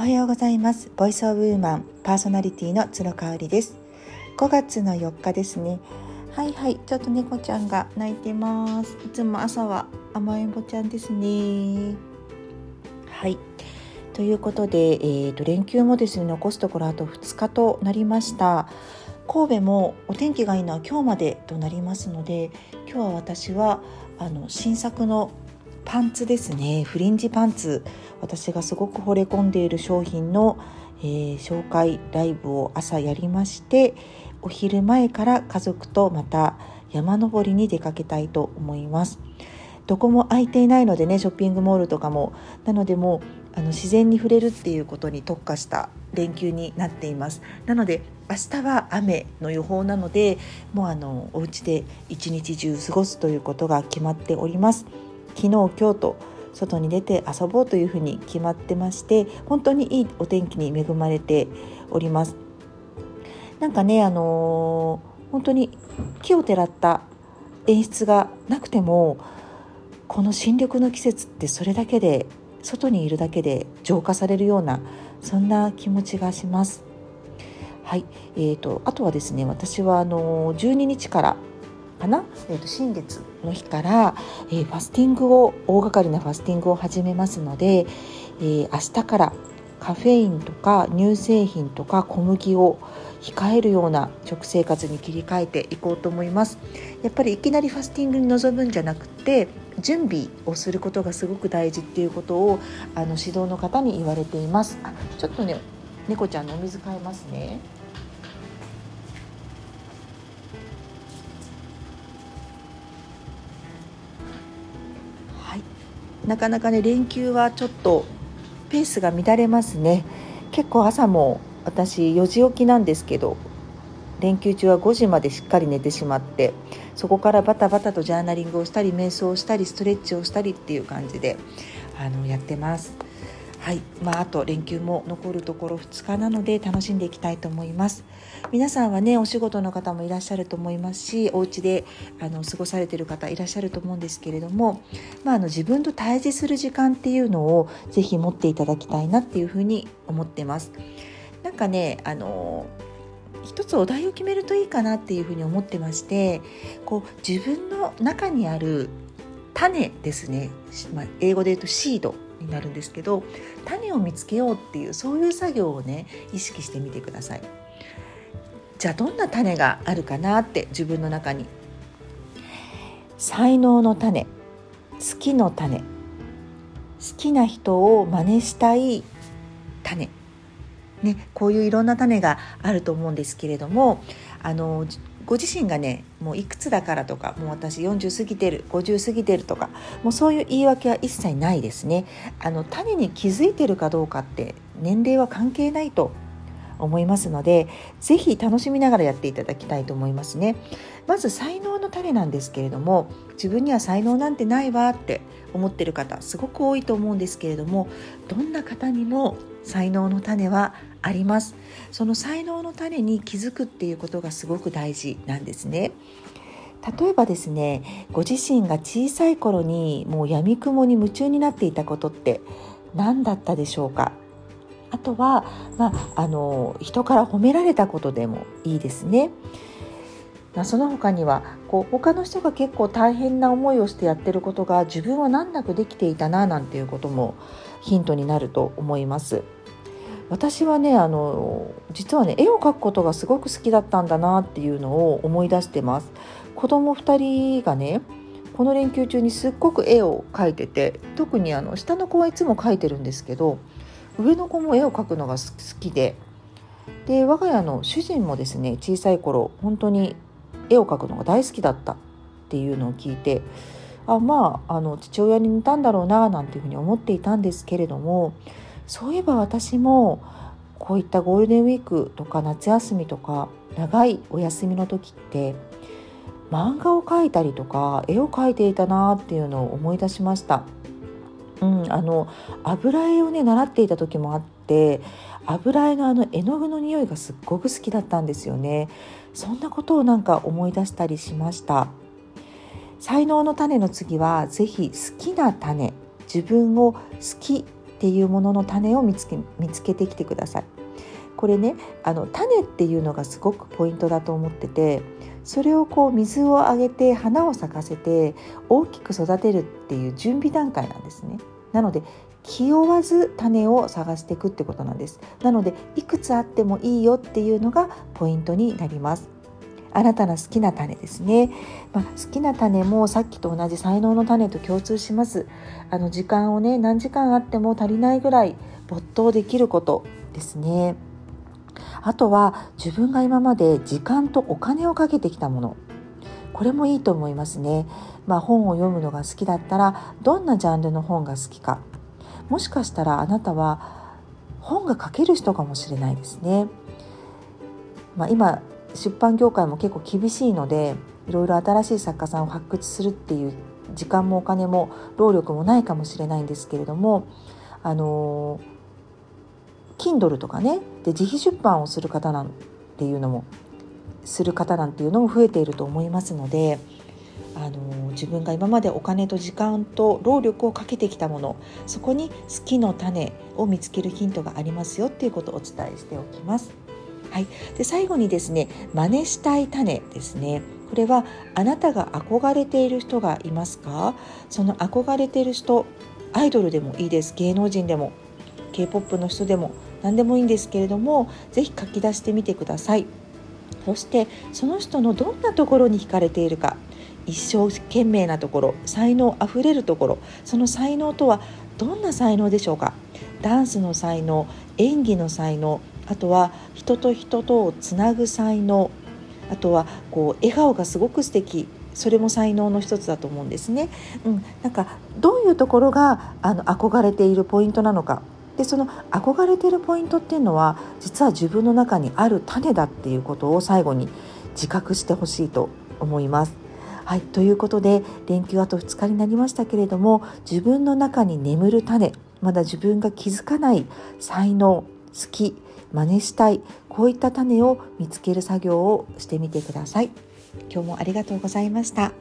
おはようございます。ボイスオブウーマンパーソナリティの鶴香織です。5月の4日ですね。はいはいちょっと猫ちゃんが泣いてます。いつも朝は甘えん坊ちゃんですね。はい。ということで、えーと、連休もですね残すところあと2日となりました。神戸もお天気がいいのは今日までとなりますので今日は私はあの新作のパンツですね。フリンジパンツ。私がすごく惚れ込んでいる商品の、えー、紹介ライブを朝やりましてお昼前から家族とまた山登りに出かけたいと思います。どこも空いていないのでねショッピングモールとかも。なのでもうあの自然に触れるっていうことに特化した連休になっています。なので明日は雨の予報なのでもうあのお家で一日中過ごすということが決まっております。昨日今日と外に出て遊ぼうというふうに決まってまして本当にいいお天気に恵まれておりますなんかねあのー、本当に木をてらった演出がなくてもこの新緑の季節ってそれだけで外にいるだけで浄化されるようなそんな気持ちがします。はい、えーと、あとはですね私はあの12日からかな、えーと、新月の日から、えー、ファスティングを大掛かりなファスティングを始めますので、えー、明日からカフェインとか乳製品とか小麦を控えるような食生活に切り替えていこうと思います。やっぱりいきなりファスティングに臨むんじゃなくて準備をすることがすごく大事っていうことをあの指導の方に言われています。あちょっとね猫ちゃんのお水変えますね。なかなかね連休はちょっとペースが乱れますね結構朝も私4時起きなんですけど連休中は5時までしっかり寝てしまってそこからバタバタとジャーナリングをしたり瞑想をしたりストレッチをしたりっていう感じであのやってます。はい。まあ、あと連休も残るところ2日なので楽しんでいきたいと思います。皆さんはねお仕事の方もいらっしゃると思いますしお家であの過ごされてる方いらっしゃると思うんですけれども、まあ、あの自分と対峙する時間っていうのをぜひ持っていただきたいなっていうふうに思ってます。なんかねあの一つお題を決めるといいかなっていうふうに思ってましてこう自分の中にある種ですね、まあ、英語で言うとシード。になるんですけど種を見つけようっていうそういう作業をね意識してみてください。じゃあどんな種があるかなって自分の中に。才能の種好きの種。好きな人を真似したい種。ね、こういういろんな種があると思うんですけれどもあのご自身がねもういくつだからとかもう私40過ぎてる50過ぎてるとかもうそういう言い訳は一切ないですね。あの種に気づいてるかどうかって年齢は関係ないと思いますので是非楽しみながらやっていただきたいと思いますね。まず才能の種なんですけれども自分には才能なんてないわって思ってる方すごく多いと思うんですけれどもどんな方にも才能の種はあります。その才能の種に気づくっていうことがすごく大事なんですね。例えばですねご自身が小さい頃にもうやみくもに夢中になっていたことって何だったでしょうか？あとは、まあ、あの人から褒められたことでもいいですね。まあ、その他にはこう他の人が結構大変な思いをしてやってることが自分は難なくできていたななんていうこともヒントになると思います。私はねあの実はね絵を描くことがすごく好きだったんだなっていうのを思い出してます。子供2人がねこの連休中にすっごく絵を描いてて特にあの下の子はいつも描いてるんですけど上の子も絵を描くのが好きでで我が家の主人もですね小さい頃本当に絵を描くのが大好きだったっていうのを聞いてあまああの父親に似たんだろうななんていうふうに思っていたんですけれどもそういえば私もこういったゴールデンウィークとか夏休みとか長いお休みの時って漫画を描いたりとか絵を描いていたなっていうのを思い出しました。うん、あの油絵をね習っていた時もあって油絵のあの絵の具の匂いがすっごく好きだったんですよねそんなことをなんか思い出したりしました才能の種の次は是非好きな種自分を好きっていうものの種を見つけ見つけてきてください。これねあの種っていうのがすごくポイントだと思っててそれをこう水をあげて花を咲かせて大きく育てるっていう準備段階なんですね。なので気負わず種を探していくってことなんです。なのでいくつあってもいいよっていうのがポイントになります。あなたの好きな種ですね、まあ、好きな種もさっきと同じ才能の種と共通します。あの時間をね何時間あっても足りないぐらい没頭できることですね。あとは自分が今まで時間とお金をかけてきたもの。これもいいと思いますね、まあ、本を読むのが好きだったらどんなジャンルの本が好きか。もしかしたらあなたは本が書ける人かもしれないですね。まあ、今出版業界も結構厳しいのでいろいろ新しい作家さんを発掘するっていう時間もお金も労力もないかもしれないんですけれどもあの Kindle とかね。で自費出版をする方なんていうのもする方なんていうのも増えていると思いますのであの自分が今までお金と時間と労力をかけてきたものそこに好きの種を見つけるヒントがありますよっていうことをお伝えしておきます。はい、で最後にですね真似したい種ですね。これはあなたが憧れている人がいますか？その憧れている人アイドルでもいいです。芸能人でも K-POP の人でも何でもいいんですけれども是非書き出してみてください。そしてその人のどんなところに惹かれているか一生懸命なところ才能あふれるところその才能とはどんな才能でしょうか？ダンスの才能演技の才能あとは人と人とをつなぐ才能あとはこう笑顔がすごく素敵それも才能の一つだと思うんですね。うん、なんかどういうところがあの憧れているポイントなのかでその憧れてるポイントっていうのは実は自分の中にある種だっていうことを最後に自覚してほしいと思います。はい、ということで連休あと2日になりましたけれども自分の中に眠る種まだ自分が気づかない才能好き真似したいこういった種を見つける作業をしてみてください。今日もありがとうございました。